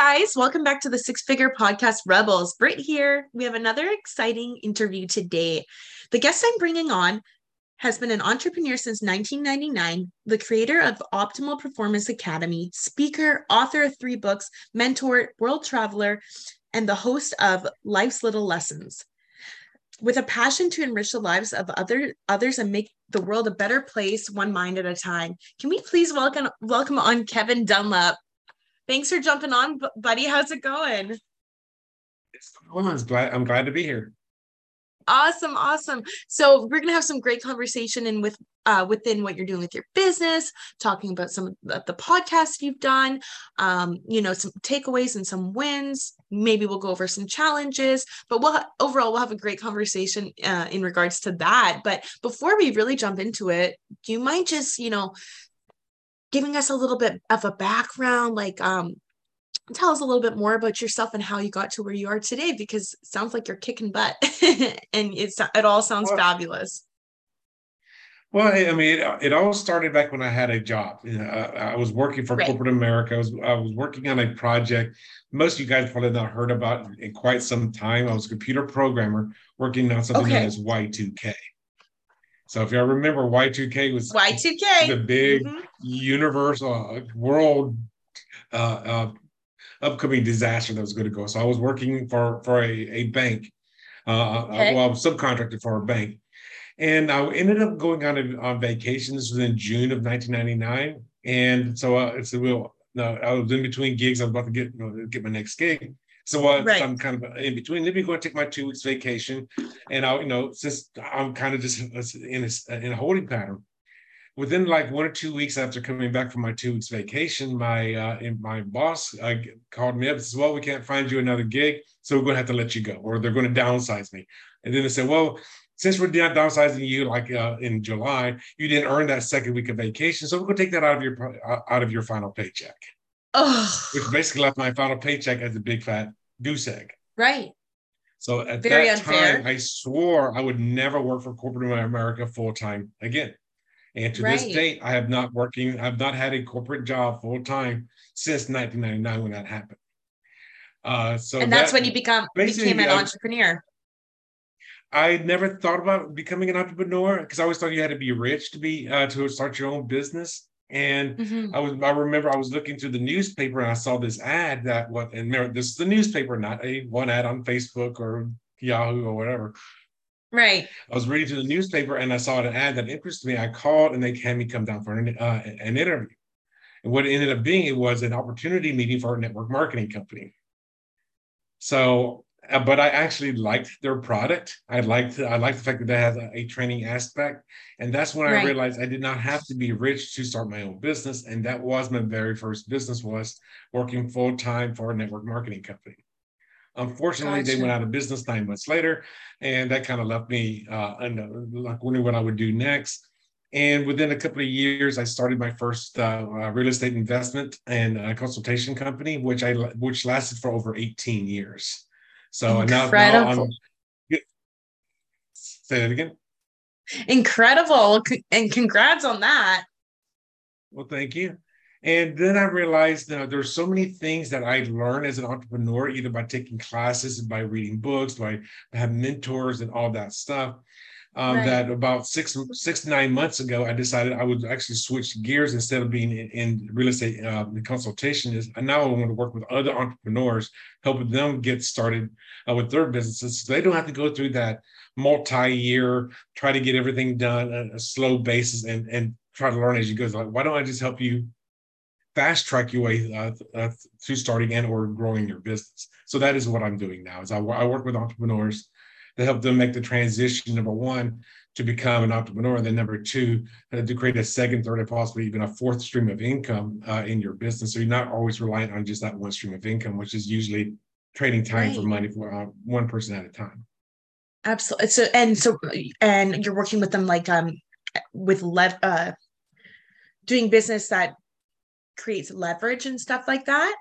Guys, welcome back to the Six Figure Podcast Rebels. Britt here. We have another exciting interview today. The guest I'm bringing on has been an entrepreneur since 1999, the creator of Optimal Performance Academy, speaker, author of three books, mentor, world traveler, and the host of Life's Little Lessons. With a passion to enrich the lives of other others and make the world a better place, one mind at a time. Can we please welcome welcome on Kevin Dunlap? Thanks for jumping on, buddy. How's it going? It's going. I'm glad, I'm glad to be here. Awesome, awesome. So we're gonna have some great conversation and with uh, within what you're doing with your business, talking about some of the, the podcasts you've done, um, you know, some takeaways and some wins. Maybe we'll go over some challenges, but we'll overall we'll have a great conversation uh, in regards to that. But before we really jump into it, do you mind just you know giving us a little bit of a background, like um, tell us a little bit more about yourself and how you got to where you are today, because it sounds like you're kicking butt, and it's it all sounds well, fabulous. Well, I mean, it, it, all started back when I had a job. You know, I, I was working for right. corporate America. I was I was working on a project. Most of you guys probably not heard about in quite some time. I was a computer programmer working on something okay. known as Y2K. So if y'all remember, Y2K was Y2K, the big mm-hmm. universal uh, world uh, uh, upcoming disaster that was going to go. So I was working for for a, a bank, uh, uh okay. well, I was subcontracted for a bank, and I ended up going on on vacation. This was in June of 1999, and so uh, it's a real. No, I was in between gigs. I was about to get you know, get my next gig, so uh, right. I'm kind of in between. Let me go and take my two weeks vacation, and I'll you know since I'm kind of just in a, in a holding pattern. Within like one or two weeks after coming back from my two weeks vacation, my uh, my boss uh, called me up and says, "Well, we can't find you another gig, so we're going to have to let you go, or they're going to downsize me." And then they said, "Well, since we're not downsizing you like uh, in July, you didn't earn that second week of vacation, so we're going to take that out of your uh, out of your final paycheck." Oh. Which basically left my final paycheck as a big fat goose egg. Right. So at Very that unfair. time, I swore I would never work for corporate America full time again. And to right. this date, I have not working, I've not had a corporate job full time since 1999 when that happened. Uh, so and that's that, when you become became an entrepreneur. I never thought about becoming an entrepreneur because I always thought you had to be rich to be uh, to start your own business. And mm-hmm. I was I remember I was looking through the newspaper and I saw this ad that what and this is the newspaper, not a one ad on Facebook or Yahoo or whatever. Right. I was reading through the newspaper and I saw an ad that interested me. I called and they had me come down for an, uh, an interview. And what it ended up being, it was an opportunity meeting for a network marketing company. So but I actually liked their product. I liked I liked the fact that they had a, a training aspect, and that's when right. I realized I did not have to be rich to start my own business, and that was my very first business was working full time for a network marketing company. Unfortunately, gotcha. they went out of business nine months later, and that kind of left me uh, like wondering what I would do next. And within a couple of years, I started my first uh, uh, real estate investment and consultation company, which I which lasted for over 18 years. So Incredible. now, now I'm, say that again. Incredible. And congrats on that. Well, thank you. And then I realized you know, there's so many things that I learn as an entrepreneur, either by taking classes, and by reading books, by having mentors and all that stuff um, right. that about six six nine months ago, I decided I would actually switch gears instead of being in, in real estate uh, consultation. Is now I want to work with other entrepreneurs, helping them get started uh, with their businesses, so they don't have to go through that multi-year try to get everything done at a slow basis and and try to learn as you go. Like, why don't I just help you fast track your way uh, uh, through starting and or growing your business? So that is what I'm doing now. Is I, I work with entrepreneurs to help them make the transition number one to become an entrepreneur. And then number two, uh, to create a second, third, and possibly even a fourth stream of income uh, in your business. So you're not always reliant on just that one stream of income, which is usually trading time right. for money for uh, one person at a time. Absolutely. So and so and you're working with them like um with lev uh doing business that creates leverage and stuff like that.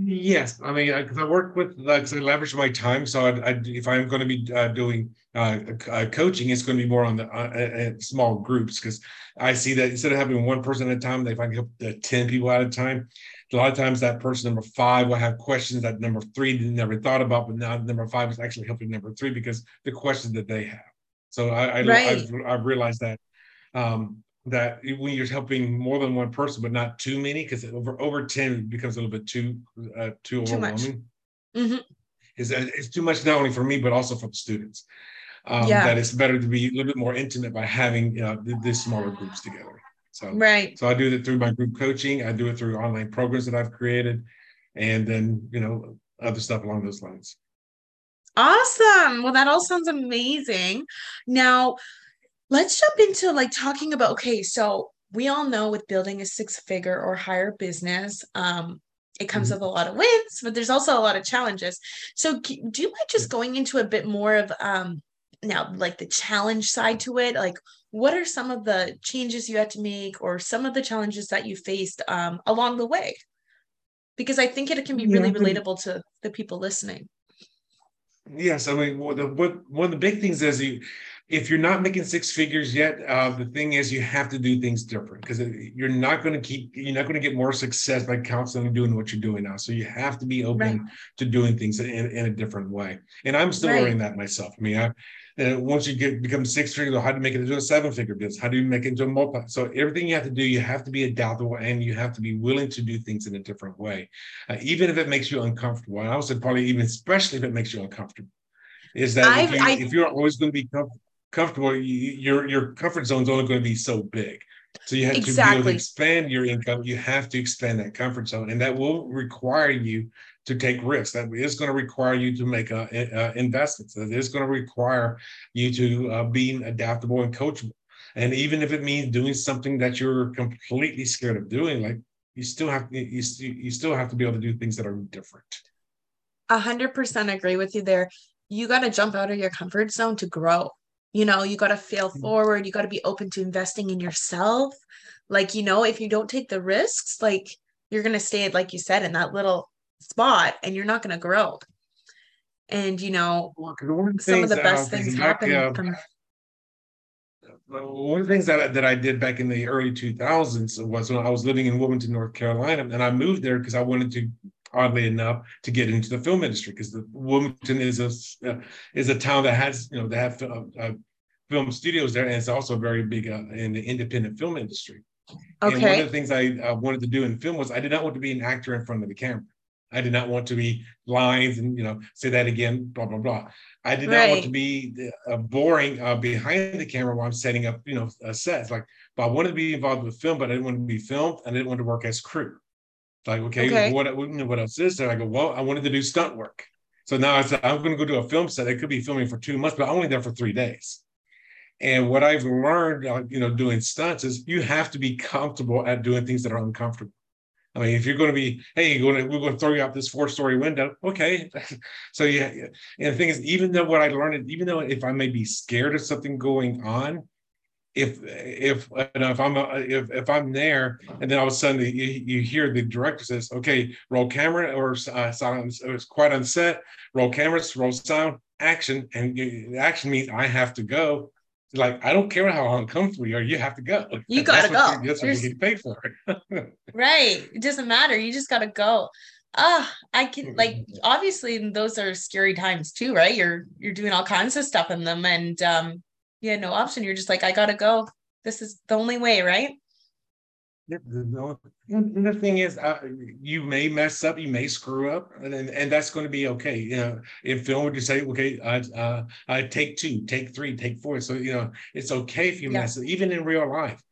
Yes, I mean, because I, I, work with, like, I leverage my time. So, I, I, if I'm going to be uh, doing uh, uh, coaching, it's going to be more on the uh, uh, uh, small groups because I see that instead of having one person at a time, they find help ten people at a time. A lot of times, that person number five will have questions that number three never thought about, but now number five is actually helping number three because the questions that they have. So, I, I right. I've, I've realized that um, that when you're helping more than one person, but not too many, because over over ten becomes a little bit too uh, too overwhelming. Too mm-hmm. Is it's too much not only for me but also for the students. Um, yeah. That it's better to be a little bit more intimate by having uh, these smaller groups together. So right. So I do it through my group coaching. I do it through online programs that I've created, and then you know other stuff along those lines. Awesome. Well, that all sounds amazing. Now, let's jump into like talking about okay so we all know with building a six figure or higher business um it comes mm-hmm. with a lot of wins but there's also a lot of challenges. So do you mind just going into a bit more of um now like the challenge side to it? Like what are some of the changes you had to make or some of the challenges that you faced um, along the way? Because i think it can be really yeah, relatable to the people listening. Yes i mean what, the, what one of the big things is you if you're not making six figures yet, uh, the thing is you have to do things different because you're not going to keep you're not going to get more success by constantly doing what you're doing now. So you have to be open right. to doing things in, in, a different way. And I'm still right. learning that myself. I mean, I, uh, once you get become six figures, how do you make it into a seven figure business? How do you make it into a multi? So everything you have to do, you have to be adaptable and you have to be willing to do things in a different way, uh, even if it makes you uncomfortable. And I would say probably even especially if it makes you uncomfortable. Is that if, you, I, if you're always going to be comfortable comfortable, you, your your comfort zone is only going to be so big. So you have exactly. to be able to expand your income. You have to expand that comfort zone, and that will require you to take risks. That is going to require you to make uh, uh, investments. That is going to require you to uh, be adaptable and coachable. And even if it means doing something that you're completely scared of doing, like you still have you, you still have to be able to do things that are different. A hundred percent agree with you there. You got to jump out of your comfort zone to grow you know you got to fail mm. forward you got to be open to investing in yourself like you know if you don't take the risks like you're going to stay like you said in that little spot and you're not going to grow and you know some of the best things happen uh, from one of the things that, that I did back in the early 2000s was when I was living in Wilmington, North Carolina, and I moved there because I wanted to oddly enough, to get into the film industry because the Wilmington is a uh, is a town that has you know they have uh, uh, film studios there, and it's also very big uh, in the independent film industry. Okay. And one of the things I wanted to do in film was I did not want to be an actor in front of the camera. I did not want to be lines and you know say that again, blah blah blah. I did right. not want to be uh, boring uh, behind the camera while I'm setting up you know a set. like, but I wanted to be involved with film, but I didn't want to be filmed. I didn't want to work as crew. Like, okay, okay. what what else is there? I go, well, I wanted to do stunt work. So now I said, I'm going to go to a film set. They could be filming for two months, but I'm only there for three days. And what I've learned, uh, you know, doing stunts is you have to be comfortable at doing things that are uncomfortable. I mean, if you're going to be, hey, you're going to, we're going to throw you out this four-story window, okay. so yeah, and the thing is, even though what I learned, even though if I may be scared of something going on, if if if I'm if, if I'm there and then all of a sudden you, you hear the director says, "Okay, roll camera or uh, silence." It was quite on set. Roll cameras, roll sound, action, and you, action means I have to go. Like I don't care how uncomfortable you are, you have to go. You gotta go. You, that's what you get paid for. right. It doesn't matter. You just gotta go. Ah, I can like obviously those are scary times too, right? You're you're doing all kinds of stuff in them, and um, you had no option. You're just like, I gotta go. This is the only way, right? And the thing is, uh, you may mess up, you may screw up, and and that's going to be okay. You know, in film, would you say, okay, I uh, I take two, take three, take four. So you know, it's okay if you yeah. mess up, even in real life.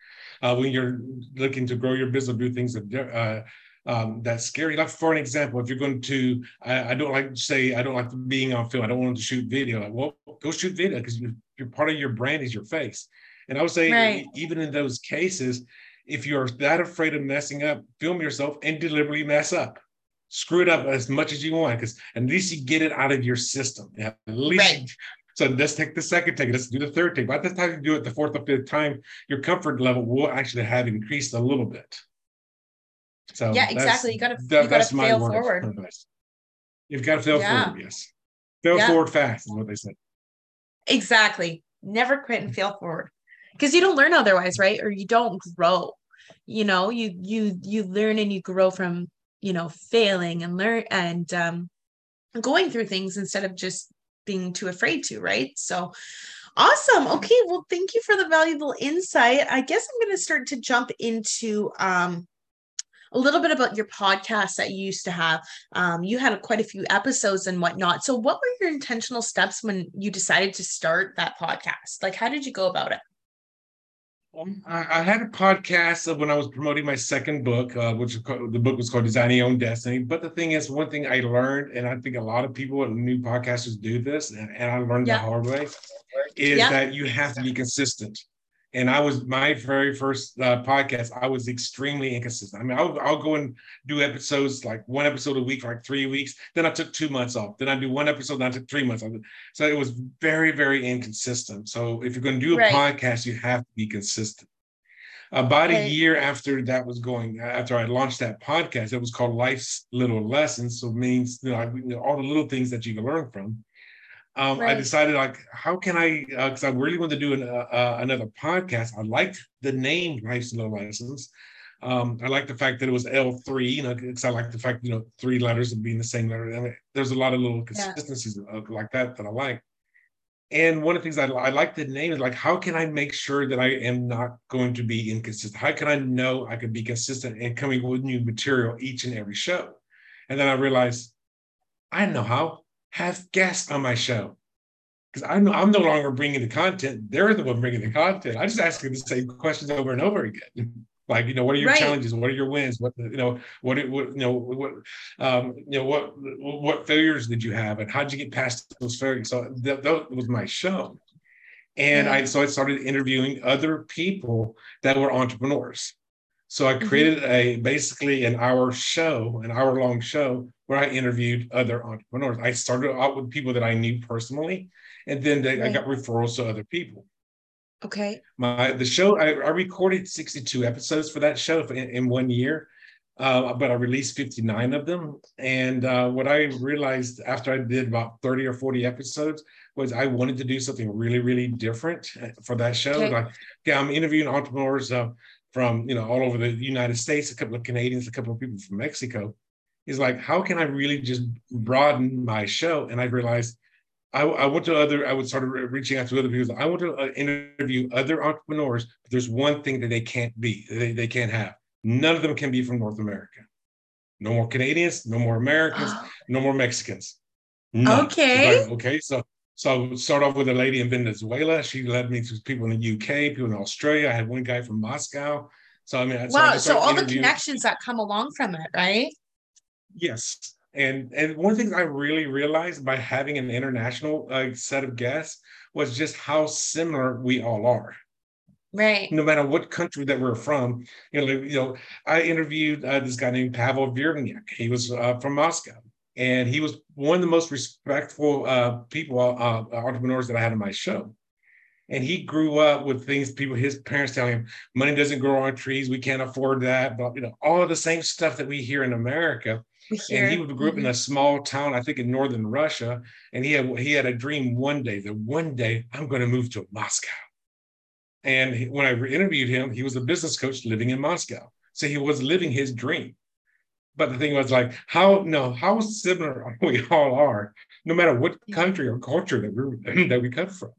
Uh, when you're looking to grow your business, do things that uh, um, that's scary. Like for an example, if you're going to, I, I, don't like to say I don't like being on film. I don't want to shoot video. Like, well, go shoot video because your part of your brand is your face. And I would say, right. even in those cases, if you're that afraid of messing up, film yourself and deliberately mess up. Screw it up as much as you want, because at least you get it out of your system. At least right. so let's take the second take. Let's do the third take. By the time you do it the fourth or fifth time, your comfort level will actually have increased a little bit. So yeah, exactly. You gotta that, you gotta fail forward. You've got to fail yeah. forward, yes. Fail yeah. forward fast is what they say. Exactly. Never quit and fail forward. Because you don't learn otherwise, right? Or you don't grow. You know, you you you learn and you grow from, you know, failing and learn and um going through things instead of just being too afraid to, right? So awesome. Okay, well, thank you for the valuable insight. I guess I'm going to start to jump into um a little bit about your podcast that you used to have. Um, you had quite a few episodes and whatnot. So, what were your intentional steps when you decided to start that podcast? Like, how did you go about it? I, had a podcast of when I was promoting my second book, uh, which called, the book was called Designing Your Own Destiny. But the thing is, one thing I learned, and I think a lot of people, and new podcasters, do this, and, and I learned yeah. the hard way, is yeah. that you have to be consistent and I was my very first uh, podcast. I was extremely inconsistent. I mean, I'll, I'll go and do episodes like one episode a week for like three weeks. Then I took two months off. Then I do one episode. Then I took three months off. So it was very, very inconsistent. So if you're going to do a right. podcast, you have to be consistent. About right. a year after that was going, after I launched that podcast, it was called Life's Little Lessons. So it means you know all the little things that you can learn from um, right. I decided like, how can I? Because uh, I really want to do an, uh, uh, another podcast. I liked the name Life's Little Lessons. Um, I like the fact that it was L three, you know, because I like the fact you know three letters and being the same letter. I mean, there's a lot of little consistencies yeah. like that that I like. And one of the things I, I like the name is like, how can I make sure that I am not going to be inconsistent? How can I know I can be consistent and coming with new material each and every show? And then I realized I know how have guests on my show because I'm, I'm no longer bringing the content. They're the one bringing the content. I just ask them the same questions over and over again. Like, you know, what are your right. challenges? What are your wins? What, you know, what, what, you know, what, um, you know, what, what failures did you have and how'd you get past those failures? So that, that was my show. And. I, so I started interviewing other people that were entrepreneurs. So I mm-hmm. created mm-hmm. a basically an hour show, an hour long show where I interviewed other entrepreneurs. I started out with people that I knew personally, and then they, right. I got referrals to other people. Okay. My the show I, I recorded 62 episodes for that show in, in one year, uh, but I released 59 of them. And uh, what I realized after I did about 30 or 40 episodes was I wanted to do something really, really different uh, for that show. Okay. Like, yeah, I'm interviewing entrepreneurs. Uh, from you know all over the United States, a couple of Canadians, a couple of people from Mexico. He's like, how can I really just broaden my show? And I realized I, I went to other, I would start reaching out to other people. I want to uh, interview other entrepreneurs, but there's one thing that they can't be, they, they can't have. None of them can be from North America. No more Canadians, no more Americans, no more Mexicans. None. Okay. Like, okay. So so I start off with a lady in Venezuela. She led me to people in the UK, people in Australia. I had one guy from Moscow. So I mean, wow. So, so all the connections that come along from it, right? Yes. And and one thing I really realized by having an international uh, set of guests was just how similar we all are. Right. No matter what country that we're from, you know, you know, I interviewed uh, this guy named Pavel Virniak. He was uh, from Moscow and he was one of the most respectful uh, people, uh, entrepreneurs that I had on my show. And he grew up with things people, his parents telling him, money doesn't grow on trees, we can't afford that, but you know, all of the same stuff that we hear in America. And he grew up mm-hmm. in a small town, I think in northern Russia, and he had he had a dream one day that one day I'm going to move to Moscow. And when I interviewed him, he was a business coach living in Moscow, so he was living his dream. But the thing was like, how no, how similar we all are, no matter what country or culture that we that we come from.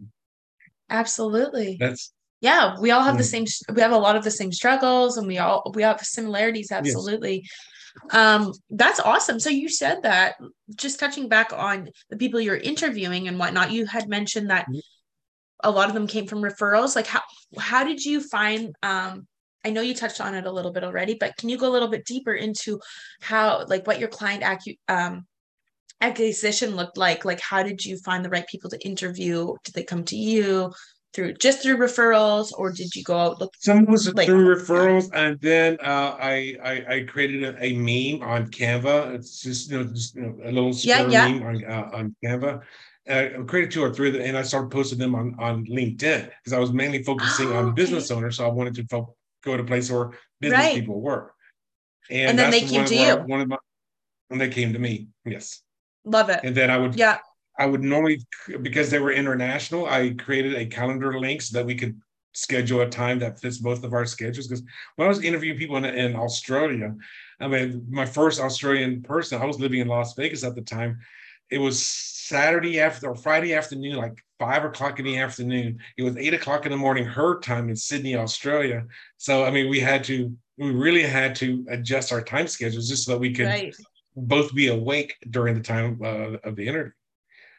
Absolutely. That's yeah, we all have yeah. the same. We have a lot of the same struggles, and we all we have similarities. Absolutely. Yes. Um, that's awesome. So you said that. Just touching back on the people you're interviewing and whatnot, you had mentioned that mm-hmm. a lot of them came from referrals. Like how how did you find um I know you touched on it a little bit already, but can you go a little bit deeper into how, like, what your client acu- um, acquisition looked like like how did you find the right people to interview did they come to you through just through referrals or did you go out look some was like, through referrals and then uh, I, I, I created a, a, meme on canva it's just you know just you know, a little yeah, yeah. meme on, uh, on canva uh, I created two or three of them, and I started posting them on, on LinkedIn because I was mainly focusing oh, on okay. business owners. So I wanted to fo- go to a place where business right. people work. And, and then they came to you. one of my, and they came to me. Yes. Love it. And then I would, yeah, I would normally, because they were international, I created a calendar link so that we could schedule a time that fits both of our schedules. Because when I was interviewing people in, in Australia, I mean, my first Australian person, I was living in Las Vegas at the time. It was Saturday after or Friday afternoon, like five o'clock in the afternoon. It was eight o'clock in the morning, her time in Sydney, Australia. So, I mean, we had to, we really had to adjust our time schedules just so that we could right both be awake during the time uh, of the interview.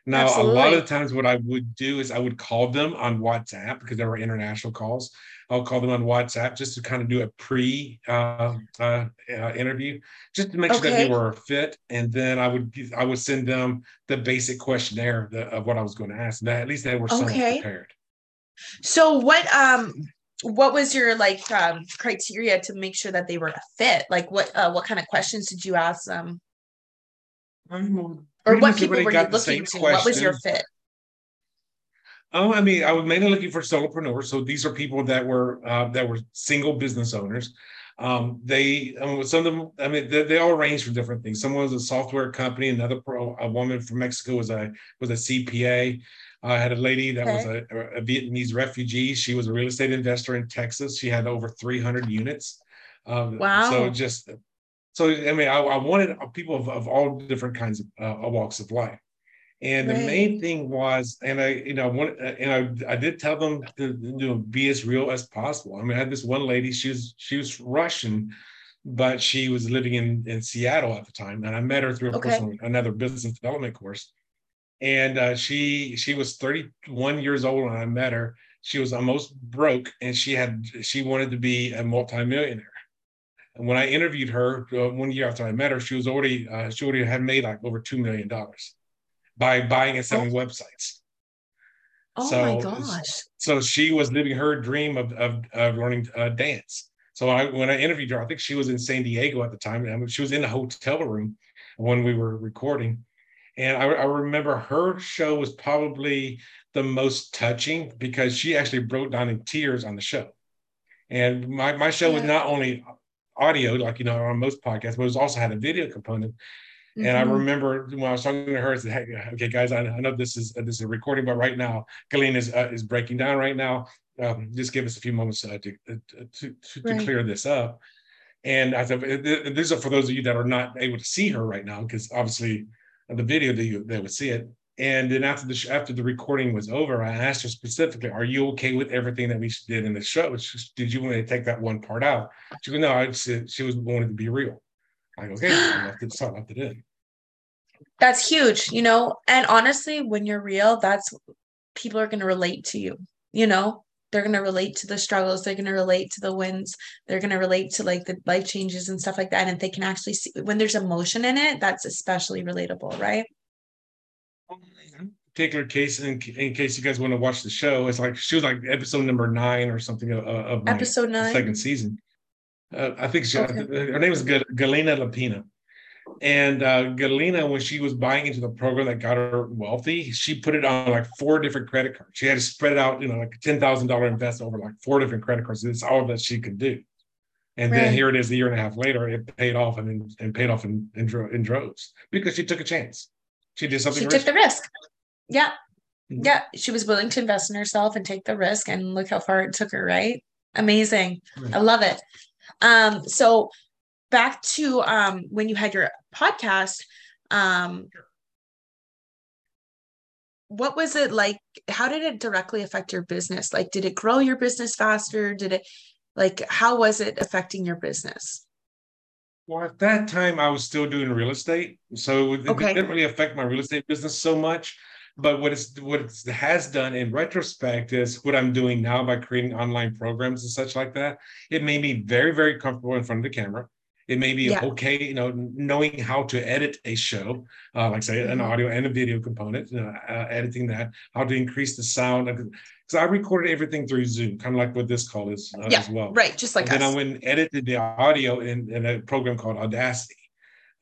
Now, Absolutely. a lot of the times, what I would do is I would call them on WhatsApp because there were international calls. I'll call them on WhatsApp just to kind of do a pre uh, uh, uh, interview, just to make okay. sure that they were fit, and then I would I would send them the basic questionnaire of what I was going to ask. And at least they were somewhat okay. prepared. So, what um what was your like um, criteria to make sure that they were a fit? Like, what uh, what kind of questions did you ask them? Or what people were you looking to? What was your fit? Oh, I mean, I was mainly looking for solopreneurs. So these are people that were uh, that were single business owners. Um, they um, some of them, I mean, they, they, all range from different things. Someone was a software company. Another pro, a woman from Mexico was a was a CPA. I had a lady that okay. was a, a, Vietnamese refugee. She was a real estate investor in Texas. She had over 300 units. Um, wow. So just so I mean, I, I wanted people of, of, all different kinds of uh, walks of life. And right. the main thing was, and I, you know, one, and I, I did tell them to you know be as real as possible. I mean, I had this one lady. She was she was Russian, but she was living in in Seattle at the time, and I met her through okay. personal another business development course. And uh, she she was 31 years old when I met her. She was almost broke, and she had she wanted to be a multimillionaire. And when I interviewed her uh, one year after I met her, she was already uh, she already had made like over two million dollars by buying and selling oh. websites. Oh so, my gosh! So she was living her dream of of, of learning uh, dance. So I, when I interviewed her, I think she was in San Diego at the time. I mean, she was in the hotel room when we were recording, and I, I remember her show was probably the most touching because she actually broke down in tears on the show. And my, my show yeah. was not only audio, like you know, on most podcasts, but it also had a video component. Mm-hmm. And I mm-hmm. remember when I was talking to her, I said, "Hey, okay, guys, I, I know this is uh, this is a recording, but right now, Galina is uh, is breaking down right now. Um, just give us a few moments uh, to, uh, to, to, right. to clear this up." And I said, "These are for those of you that are not able to see her right now, because obviously, the video they they would see it. And then after the after the recording was over, I asked her specifically, "Are you okay with everything that we did in the show? Did you want to take that one part out?" She goes, "No, I said she was wanted to be real." I go, "Okay, I left it, so I left it in." That's huge, you know. And honestly, when you're real, that's people are going to relate to you. You know, they're going to relate to the struggles they're going to relate to the wins they're going to relate to like the life changes and stuff like that and they can actually see when there's emotion in it that's especially relatable right particular case, in, in case you guys want to watch the show, it's like she was like episode number nine or something of, of episode nine second season. Uh, I think she, okay. her name is Galina Lapina. And uh, Galina, when she was buying into the program that got her wealthy, she put it on like four different credit cards. She had to spread it out, you know, like a ten thousand dollar investment over like four different credit cards. It's all that she could do. And right. then here it is, a year and a half later, it paid off and, and paid off in, in, in droves because she took a chance. She did something. She risky. took the risk. Yeah. Mm-hmm. Yeah. She was willing to invest in herself and take the risk. And look how far it took her, right? Amazing. Right. I love it. Um, so back to um when you had your podcast, um what was it like? How did it directly affect your business? Like, did it grow your business faster? Did it like how was it affecting your business? Well, at that time, I was still doing real estate, so it, okay. didn't really affect my real estate business so much. But what it's what it has done in retrospect is what I'm doing now by creating online programs and such like that. It made me very very comfortable in front of the camera. It may be yeah. okay, you know, knowing how to edit a show, uh, like say an mm-hmm. audio and a video component, you know, uh, editing that, how to increase the sound. Because I recorded everything through Zoom, kind of like what this call is uh, yeah, as well. Right, just like and us. then I went and edited the audio in, in a program called Audacity.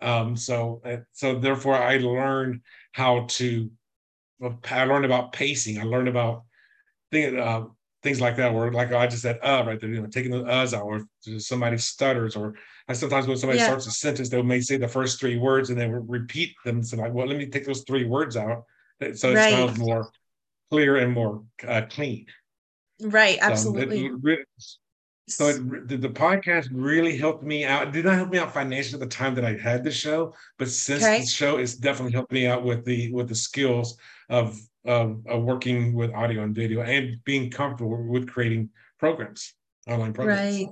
Um, so, uh, so therefore, I learned how to. I learned about pacing. I learned about thing, uh, things like that. Where like I just said, "uh," right there, you know, taking the "uhs" out, or somebody stutters, or I sometimes when somebody yeah. starts a sentence, they may say the first three words and then repeat them. So like, well, let me take those three words out, so it right. sounds more clear and more uh, clean. Right. Absolutely. So it, so it, the, the, podcast really helped me out. It did not help me out financially at the time that I had the show, but since okay. the show, it's definitely helped me out with the with the skills of, of, of working with audio and video and being comfortable with creating programs, online programs. Right.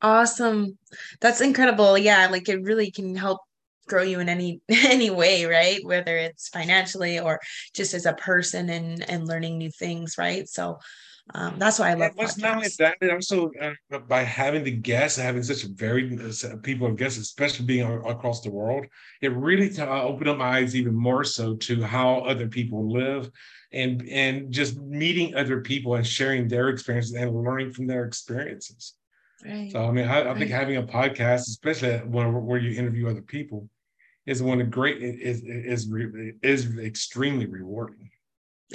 Awesome. That's incredible. Yeah, like it really can help grow you in any any way, right? Whether it's financially or just as a person and and learning new things, right? So um, that's why I love. What's not only that, also uh, by having the guests, having such a varied uh, people of guests, especially being across the world, it really t- uh, opened up my eyes even more so to how other people live, and and just meeting other people and sharing their experiences and learning from their experiences. Right. So I mean, I, I right. think having a podcast, especially when where you interview other people, is one of great is is is, is extremely rewarding.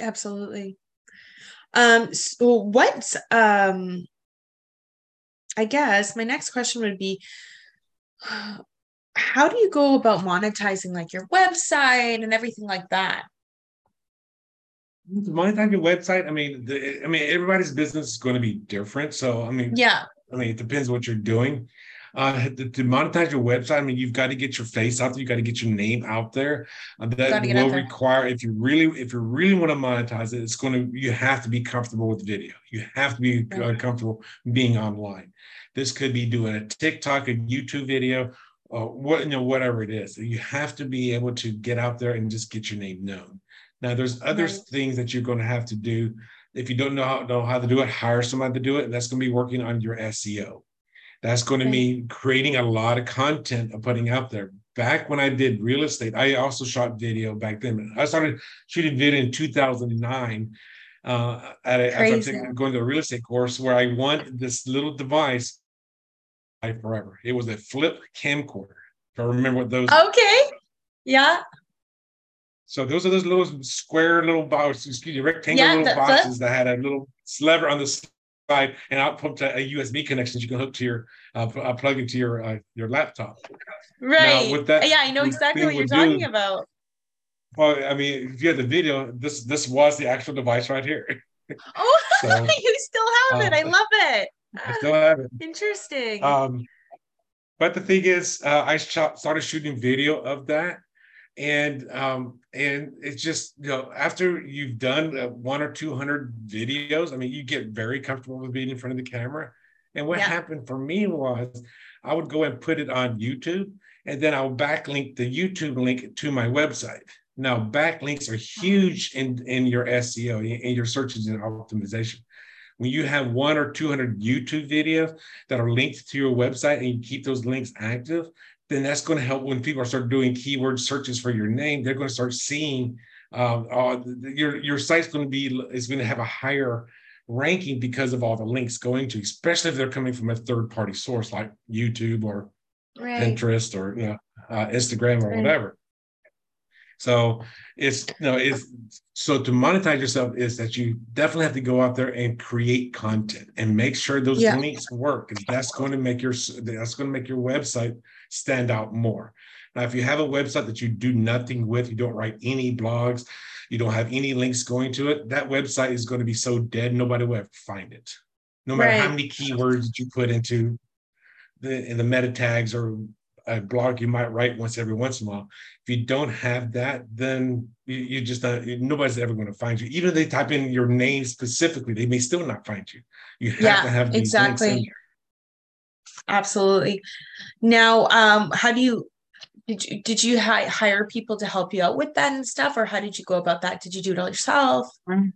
Absolutely. Um, so what um I guess my next question would be how do you go about monetizing like your website and everything like that? Monetize your website. I mean, the, I mean, everybody's business is going to be different. So, I mean, yeah. I mean, it depends what you're doing uh, to, to, monetize your website, I mean, you've got to get your face out there. You got to get your name out there. Uh, that will require if you really if you really want to monetize it, it's going to you have to be comfortable with video. You have to be uh, comfortable being online. This could be doing a TikTok, a YouTube video, uh, what you know, whatever it is. You have to be able to get out there and just get your name known. Now, there's other right. things that you're going to have to do. If you don't know how, know how to do it, hire somebody to do it, and that's going to be working on your SEO. That's going to mean creating a lot of content and putting out there. Back when I did real estate, I also shot video back then. I started shooting video in 2009 uh, at a, after going to a real estate course where I want this little device forever. It was a flip camcorder. If I remember what those. Okay. Yeah. So those are those little square little boxes, excuse me, rectangular yeah, little boxes that had a little lever on the side and output to a USB connection you can hook to your uh, uh, plug into your uh, your laptop. Right. Now, with that, yeah, I know exactly what you're talking do, about. Well, I mean, if you had the video, this this was the actual device right here. Oh, so, you still have it. I uh, love it. I still have it. Interesting. Um, but the thing is, uh, I shot, started shooting video of that, and um, and it's just you know after you've done uh, one or two hundred videos i mean you get very comfortable with being in front of the camera. And what yeah. happened for me was i would go and put it on youtube and then i'll backlink the youtube link to my website. Now backlinks are huge in in your seo in your search engine optimization. When you have one or 200 youtube videos that are linked to your website and you keep those links active then that's going to help when people start doing keyword searches for your name. They're going to start seeing uh, uh, your your site's going to be is going to have a higher ranking because of all the links going to, especially if they're coming from a third party source like YouTube or right. Pinterest or you know uh, Instagram or right. whatever. So it's you know it's so to monetize yourself is that you definitely have to go out there and create content and make sure those yeah. links work that's going to make your that's going to make your website stand out more. Now, if you have a website that you do nothing with, you don't write any blogs, you don't have any links going to it, that website is going to be so dead nobody will ever find it. No matter right. how many keywords you put into the in the meta tags or a blog you might write once every once in a while. If you don't have that, then you, you just not, nobody's ever going to find you. Even if they type in your name specifically, they may still not find you. You have yeah, to have these exactly. links in there. Absolutely. Now, um, how do you did you did you hi- hire people to help you out with that and stuff, or how did you go about that? Did you do it all yourself? Um,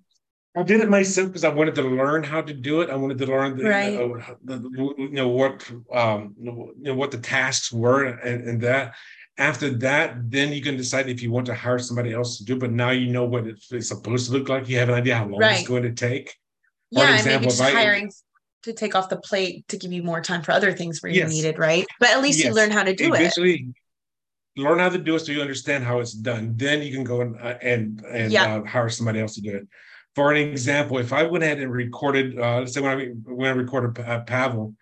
I did it myself because I wanted to learn how to do it. I wanted to learn the, right. the, the you know what um, you know what the tasks were and, and, that. After that, then you can decide if you want to hire somebody else to do. But now you know what it's, it's supposed to look like. You have an idea how long right. it's going to take. For yeah, example, and maybe just I, hiring to take off the plate to give you more time for other things where yes. you needed, right? But at least yes. you learn how to do Eventually, it. Learn how to do it so you understand how it's done. Then you can go and uh, and, and yeah. uh, hire somebody else to do it for an example, if I went ahead and recorded, uh, let's say when I when I recorded uh, Pavel,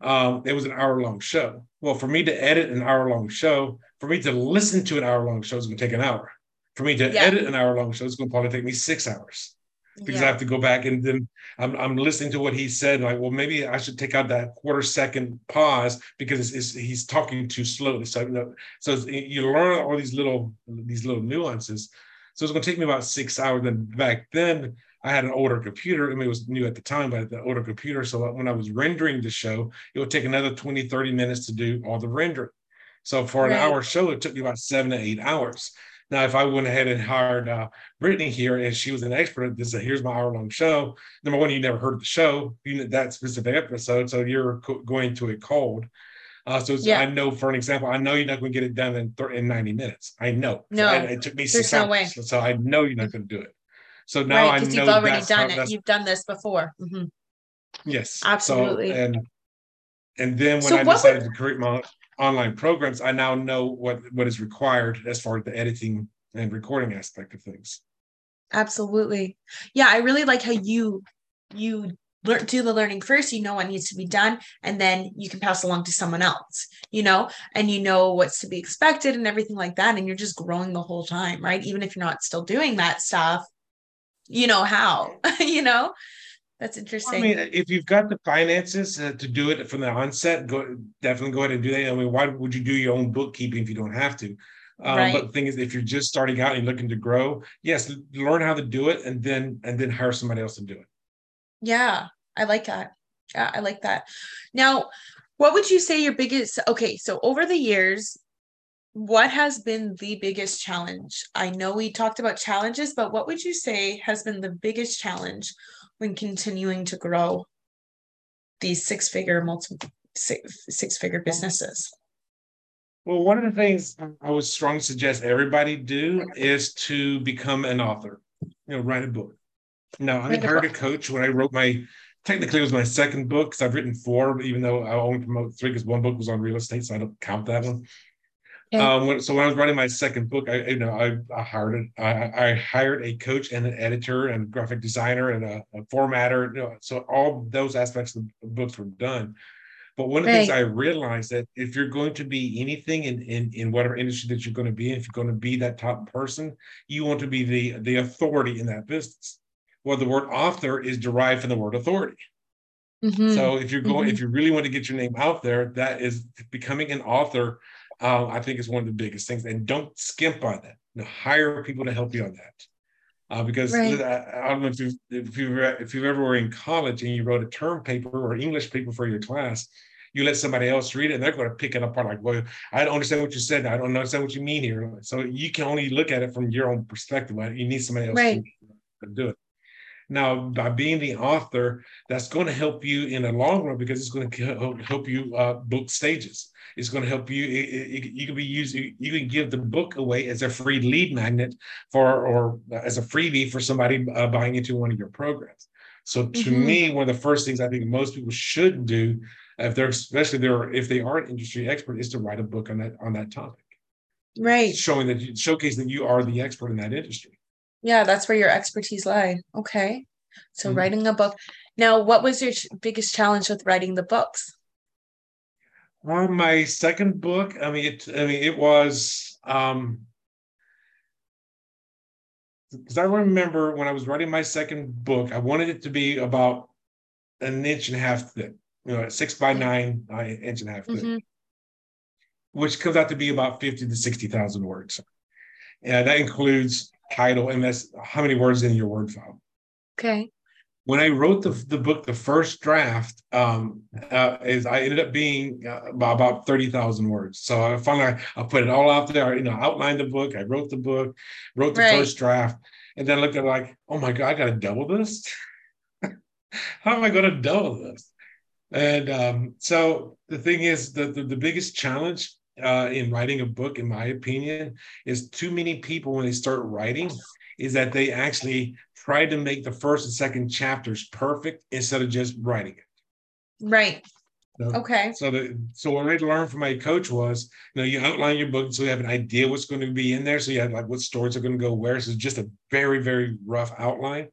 um, it was an hour long show. Well, for me to edit an hour long show, for me to listen to an hour long show is going to take an hour. For me to yeah. edit an hour long show is going to probably take me six hours because yeah. I have to go back and then I'm, I'm listening to what he said. Like, well, maybe I should take out that quarter second pause because it's, it's, he's talking too slowly. So, so you learn all these little these little nuances so it's going to take me about six hours. And back then, I had an older computer. I mean, it was new at the time, but the older computer. So when I was rendering the show, it would take another 20, 30 minutes to do all the rendering. So for an right. hour show, it took me about seven to eight hours. Now, if I went ahead and hired uh, Brittany here and she was an expert, this is here's my hour long show. Number one, you never heard of the show, you know, that specific episode, so you're co- going to it cold. Uh, so yeah. I know, for an example, I know you're not going to get it done in, th- in 90 minutes. I know. No, I, it took me six no hours. Way. So I know you're not going to do it. So now right, I know you've already done it. You've done this before. Mm-hmm. Yes, absolutely. So, and and then when so I decided would... to create my online programs, I now know what what is required as far as the editing and recording aspect of things. Absolutely. Yeah, I really like how you you learn do the learning first you know what needs to be done and then you can pass along to someone else you know and you know what's to be expected and everything like that and you're just growing the whole time right even if you're not still doing that stuff you know how you know that's interesting. I mean, if you've got the finances uh, to do it from the onset, go definitely go ahead and do that. I mean, why would you do your own bookkeeping if you don't have to? Um, right. But the thing is, if you're just starting out and looking to grow, yes, learn how to do it, and then and then hire somebody else to do it. Yeah, I like that. Yeah, I like that. Now, what would you say your biggest okay, so over the years, what has been the biggest challenge? I know we talked about challenges, but what would you say has been the biggest challenge when continuing to grow these six figure multi six, six figure businesses? Well, one of the things I would strongly suggest everybody do is to become an author, you know, write a book. No, I hired a coach when I wrote my technically it was my second book because I've written four, even though I only promote three because one book was on real estate, so I don't count that one. Um, when, so when I was writing my second book, I you know I, I hired it. I, I, hired a coach and an editor and graphic designer and a, a formatter. You know, so all those aspects of the books were done. But one of the right. things I realized that if you're going to be anything in, in in whatever industry that you're going to be in, if you're going to be that top person, you want to be the the authority in that business well, the word author is derived from the word authority. Mm-hmm. So if you're going, mm-hmm. if you really want to get your name out there, that is becoming an author. Uh, I think is one of the biggest things, and don't skimp on that. You know, hire people to help you on that. Uh, because right. I, I, don't know if you've if you if you ever were in college and you wrote a term paper or English paper for your class, you let somebody else read it and they're going to pick it apart like, well, I don't understand what you said. I don't understand what you mean here. So you can only look at it from your own perspective. You need somebody else right. to do it. Now, by being the author, that's going to help you in the long run because it's going to help you uh, book stages. It's going to help you. It, it, you can be using. You can give the book away as a free lead magnet for, or as a freebie for somebody uh, buying into one of your programs. So, to mm-hmm. me, one of the first things I think most people should do, if they're especially they're if they are an industry expert, is to write a book on that on that topic. Right. Showing that you, showcase that you are the expert in that industry. Yeah, that's where your expertise lie. Okay. So mm-hmm. writing a book. Now, what was your biggest challenge with writing the books? Well, my second book, I mean, it, I mean, it was, um, because I remember when I was writing my second book, I wanted it to be about an inch and a half thick, you know, six by mm-hmm. nine uh, inch and a half thick, mm-hmm. which comes out to be about 50 to 60,000 words. And that includes title, and that's how many words in your word file. Okay. When I wrote the, the book, the first draft um, uh, is I ended up being uh, about, thirty thousand words. So I finally I put it all out there. You know, outlined the book. I wrote the book, wrote the right. first draft, And then I looked at like, oh my God, I got to double this. How am I going to double this? And um, so the thing is, the, the, the biggest challenge uh, in writing a book, in my opinion, is too many people when they start writing is that they actually try to make the first and second chapters perfect instead of just writing it. Right. So, okay. So the so what I learned from my coach was, you know, you outline your book so you have an idea what's going to be in there. So you have like what stories are going to go where. So it's just a very very rough outline,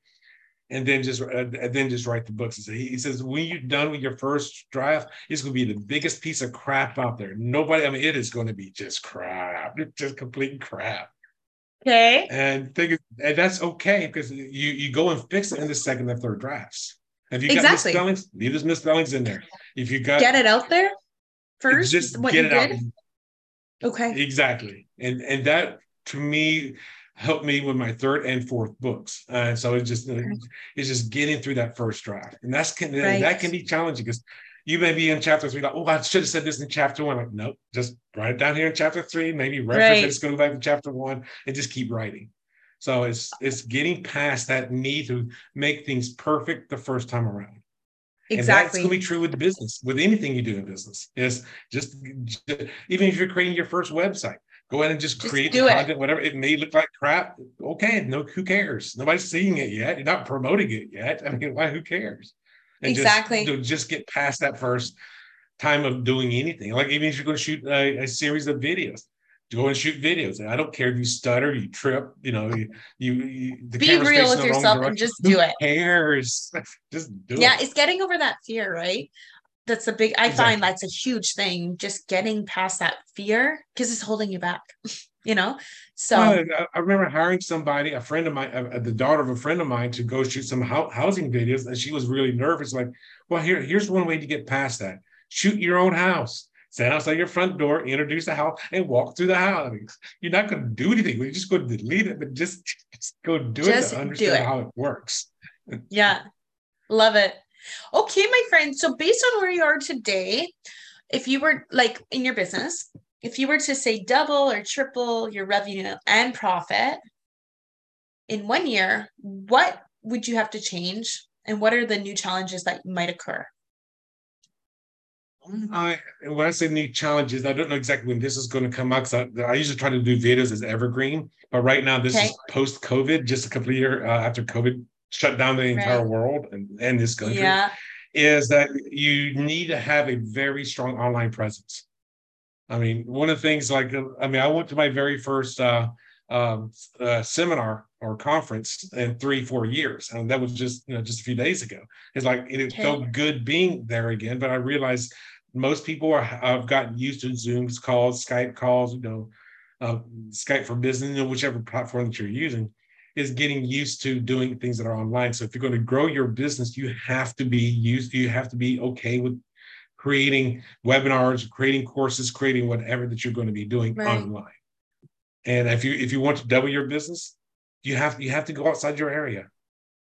and then just uh, and then just write the books. He, he says when you're done with your first draft, it's going to be the biggest piece of crap out there. Nobody, I mean, it is going to be just crap, just complete crap. Okay. And think and that's okay because you you go and fix it in the second and third drafts. If you exactly. got misspellings, leave those misspellings in there. If you got get it out there first, just what get it did. out. Okay. Exactly. And and that to me helped me with my third and fourth books. And uh, so it's just okay. it's just getting through that first draft. And that's can right. that can be challenging because you may be in chapter three, like, oh, I should have said this in chapter one. Like, nope, just write it down here in chapter three, maybe reference right. it, just go back to chapter one and just keep writing. So it's it's getting past that need to make things perfect the first time around. Exactly. And that's going to be true with the business, with anything you do in business. Is just, just even if you're creating your first website, go ahead and just, just create the content, it. whatever. It may look like crap. Okay, no, who cares? Nobody's seeing it yet. You're not promoting it yet. I mean, why? Who cares? And exactly. Just, just get past that first time of doing anything. Like even if you're going to shoot a, a series of videos, go and shoot videos. And I don't care if you stutter, you trip, you know, you, you, you be real with yourself and just do Who it. Cares? just do yeah, it. Yeah, it's getting over that fear, right? That's a big. I exactly. find that's a huge thing. Just getting past that fear because it's holding you back. you know. So I, I, remember hiring somebody, a friend of mine, uh, the daughter of a friend of mine, to go shoot some ho- housing videos, and she was really nervous. Like, well, here, here's one way to get past that: shoot your own house. Stand outside your front door, introduce the house, and walk through the house. You're not going to do anything. We're just going to delete it, but just, just go do just it to understand it. how it works. yeah, love it. Okay, my friend. So based on where you are today, if you were like in your business, if you were to say double or triple your revenue and profit in one year, what would you have to change? And what are the new challenges that might occur? I when I say new challenges, I don't know exactly when this is going to come out because I, I, usually try to do videos as evergreen, but right now this okay. is post COVID, just a couple of years uh, after COVID shut down the entire right. world and, and this country. Yeah. Is that you need to have a very strong online presence. I mean, one of the things like, I mean, I went to my very first uh, um, uh, seminar or conference in three, four years. And that was just, you know, just a few days ago. It's like, it okay. felt good being there again. But I realized most people are, have gotten used to Zooms calls, Skype calls, you know, uh, Skype for business, you know, whichever platform that you're using is getting used to doing things that are online. So if you're going to grow your business, you have to be used, you have to be okay with creating webinars, creating courses, creating whatever that you're going to be doing right. online. And if you if you want to double your business, you have you have to go outside your area.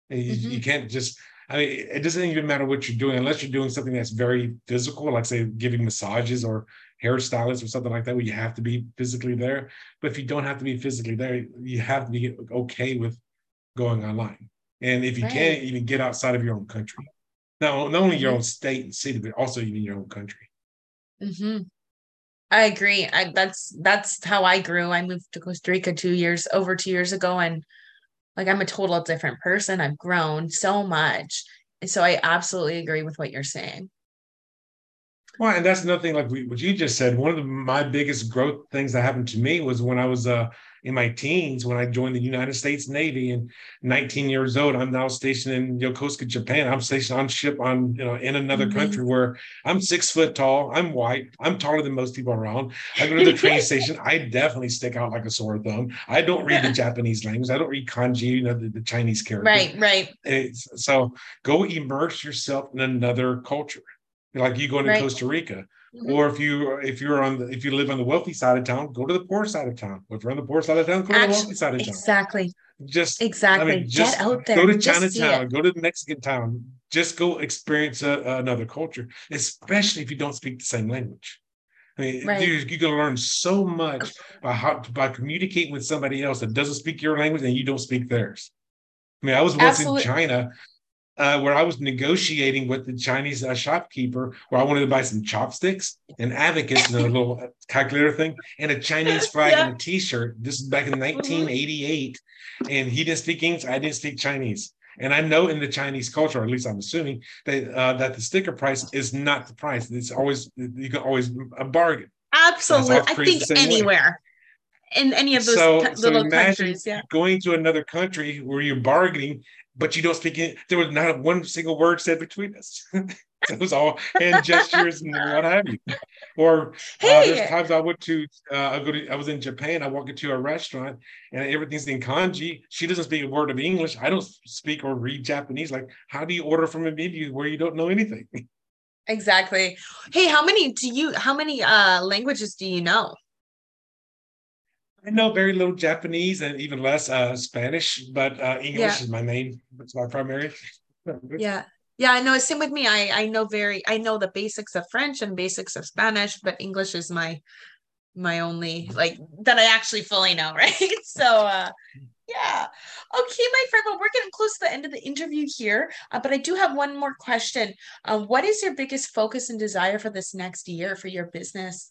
You, mm-hmm. you, can't just. I mean, it doesn't even matter what you're doing unless you're doing something that's very physical, like say giving massages or hairstylists or something like that, where you have to be physically there. But if you don't have to be physically there, you have to be okay with going online. And if you right. can't even get outside of your own country, not, not only your mm-hmm. own state and city, but also even your own country. Mm-hmm. I agree. I, that's that's how I grew. I moved to Costa Rica two years over two years ago, and like I'm a total different person. I've grown so much, and so I absolutely agree with what you're saying. Well, and that's another thing, like we, what you just said. One of the, my biggest growth things that happened to me was when I was uh, in my teens when I joined the United States Navy and 19 years old. I'm now stationed in Yokosuka, Japan. I'm stationed on ship on, you know, in another mm-hmm. country where I'm six foot tall. I'm white. I'm taller than most people around. I go to the train station. I definitely stick out like a sore thumb. I don't read the Japanese language. I don't read kanji, you know, the, the Chinese characters. Right, right. It's, so go immerse yourself in another culture. Like you going to right. Costa Rica Mm-hmm. Or if you if you're on the if you live on the wealthy side of town, go to the poor side of town. If you're on the poor side of town, go Actually, to the wealthy side of town. Exactly. Just exactly. I mean, just Get out there. Go to Chinatown. Go to the Mexican town. Just go experience a, another culture, especially if you don't speak the same language. I mean, right. dude, you can learn so much by how by communicating with somebody else that doesn't speak your language and you don't speak theirs. I mean, I was once Absolutely. in China uh, where I was negotiating with the Chinese uh, shopkeeper where I wanted to buy some chopsticks and abacus and a little calculator thing and a Chinese flag yeah. and a T-shirt. This is back in 1988, mm-hmm. and he didn't speak English. I didn't speak Chinese. And I know in the Chinese culture, or at least I'm assuming that uh, that the sticker price is not the price. It's always you can always a bargain. Absolutely, I think anywhere. Way. In any of those so, little so countries, yeah. Going to another country where you're bargaining, but you don't speak it. There was not one single word said between us. it was all hand gestures and what have you. Or uh, there's times I went to, uh, I go to, I was in Japan. I walk into a restaurant and everything's in kanji. She doesn't speak a word of English. I don't speak or read Japanese. Like, how do you order from a menu where you don't know anything? Exactly. Hey, how many do you? How many uh languages do you know? I know very little Japanese and even less uh, Spanish, but uh, English yeah. is my main. It's my primary. yeah, yeah, I know. Same with me. I I know very. I know the basics of French and basics of Spanish, but English is my my only like that I actually fully know. Right. so uh, yeah. Okay, my friend. Well, we're getting close to the end of the interview here, uh, but I do have one more question. Uh, what is your biggest focus and desire for this next year for your business?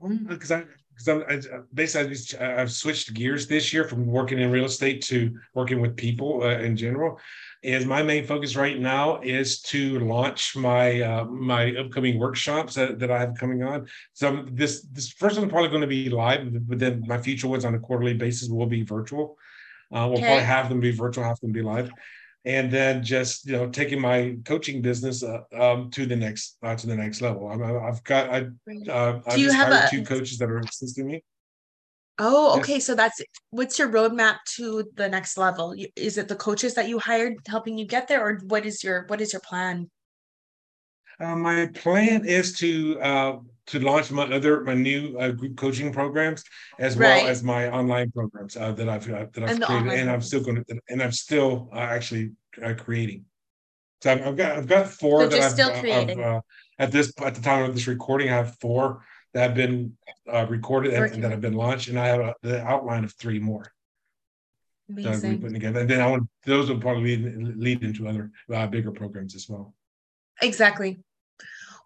Because I because I'm I, basically I've switched gears this year from working in real estate to working with people uh, in general. Is my main focus right now is to launch my uh, my upcoming workshops that, that I have coming on. So this this first one's probably going to be live, but then my future ones on a quarterly basis will be virtual. Uh, we'll okay. probably have them be virtual, have them be live and then just you know taking my coaching business uh, um, to the next uh, to the next level. i have got I uh, I've just hired a, two coaches that are assisting me. Oh, okay. Yes. So that's what's your roadmap to the next level? Is it the coaches that you hired helping you get there, or what is your what is your plan? Uh, my plan is to uh, to launch my other my new uh, group coaching programs as right. well as my online programs uh, that I've uh, that I've and created, and I'm still going to and I'm still uh, actually uh, creating. So I've, I've, got I've got four so that I've, still uh. I've, at this at the time of this recording. I have four that have been recorded and, and, that have been launched, and I have a, the outline of three more. Amazing. That putting together, and then I want those will probably lead, lead into other bigger programs as well. Exactly.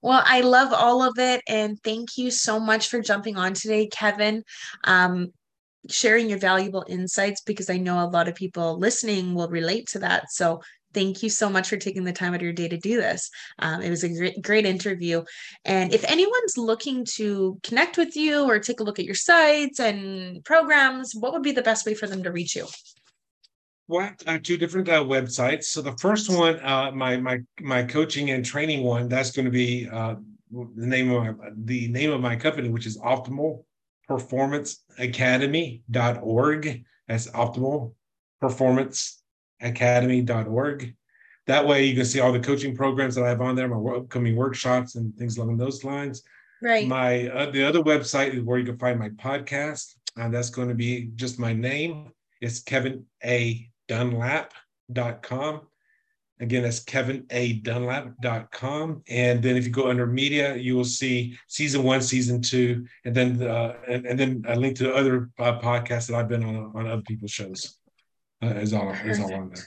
Well, I love all of it. And thank you so much for jumping on today, Kevin. Um, sharing your valuable insights because I know a lot of people listening will relate to that. So thank you so much for taking the time out of your day to do this. Um, it was a great, great interview. And if anyone's looking to connect with you or take a look at your sites and programs, what would be the best way for them to reach you? Well, uh, two different uh, websites. So the first one, uh, my my my coaching and training one, that's going to be uh, the name of my, the name of my company, which is Optimal Performance Academy.org. That's Optimal Performance Academy.org. That way, you can see all the coaching programs that I have on there, my upcoming workshops and things along those lines. Right. My uh, the other website is where you can find my podcast, and that's going to be just my name. It's Kevin A dunlap.com. Again, that's Kevin A. Dunlap.com. And then if you go under media, you will see season one, season two, and then uh, and, and then a link to other uh, podcasts that I've been on on other people's shows. Uh, is all is all on there.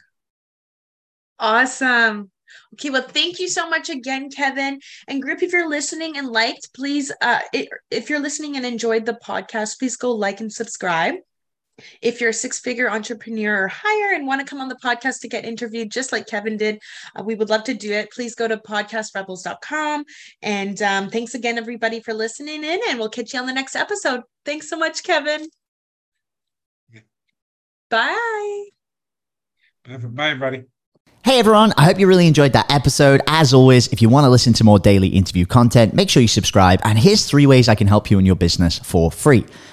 Awesome. Okay, well, thank you so much again, Kevin. And group, if you're listening and liked, please, uh, if you're listening and enjoyed the podcast, please go like and subscribe. If you're a six figure entrepreneur or higher and want to come on the podcast to get interviewed, just like Kevin did, uh, we would love to do it. Please go to podcastrebels.com. And um, thanks again, everybody, for listening in, and we'll catch you on the next episode. Thanks so much, Kevin. Bye. Bye, everybody. Hey everyone, I hope you really enjoyed that episode. As always, if you want to listen to more daily interview content, make sure you subscribe. And here's three ways I can help you in your business for free.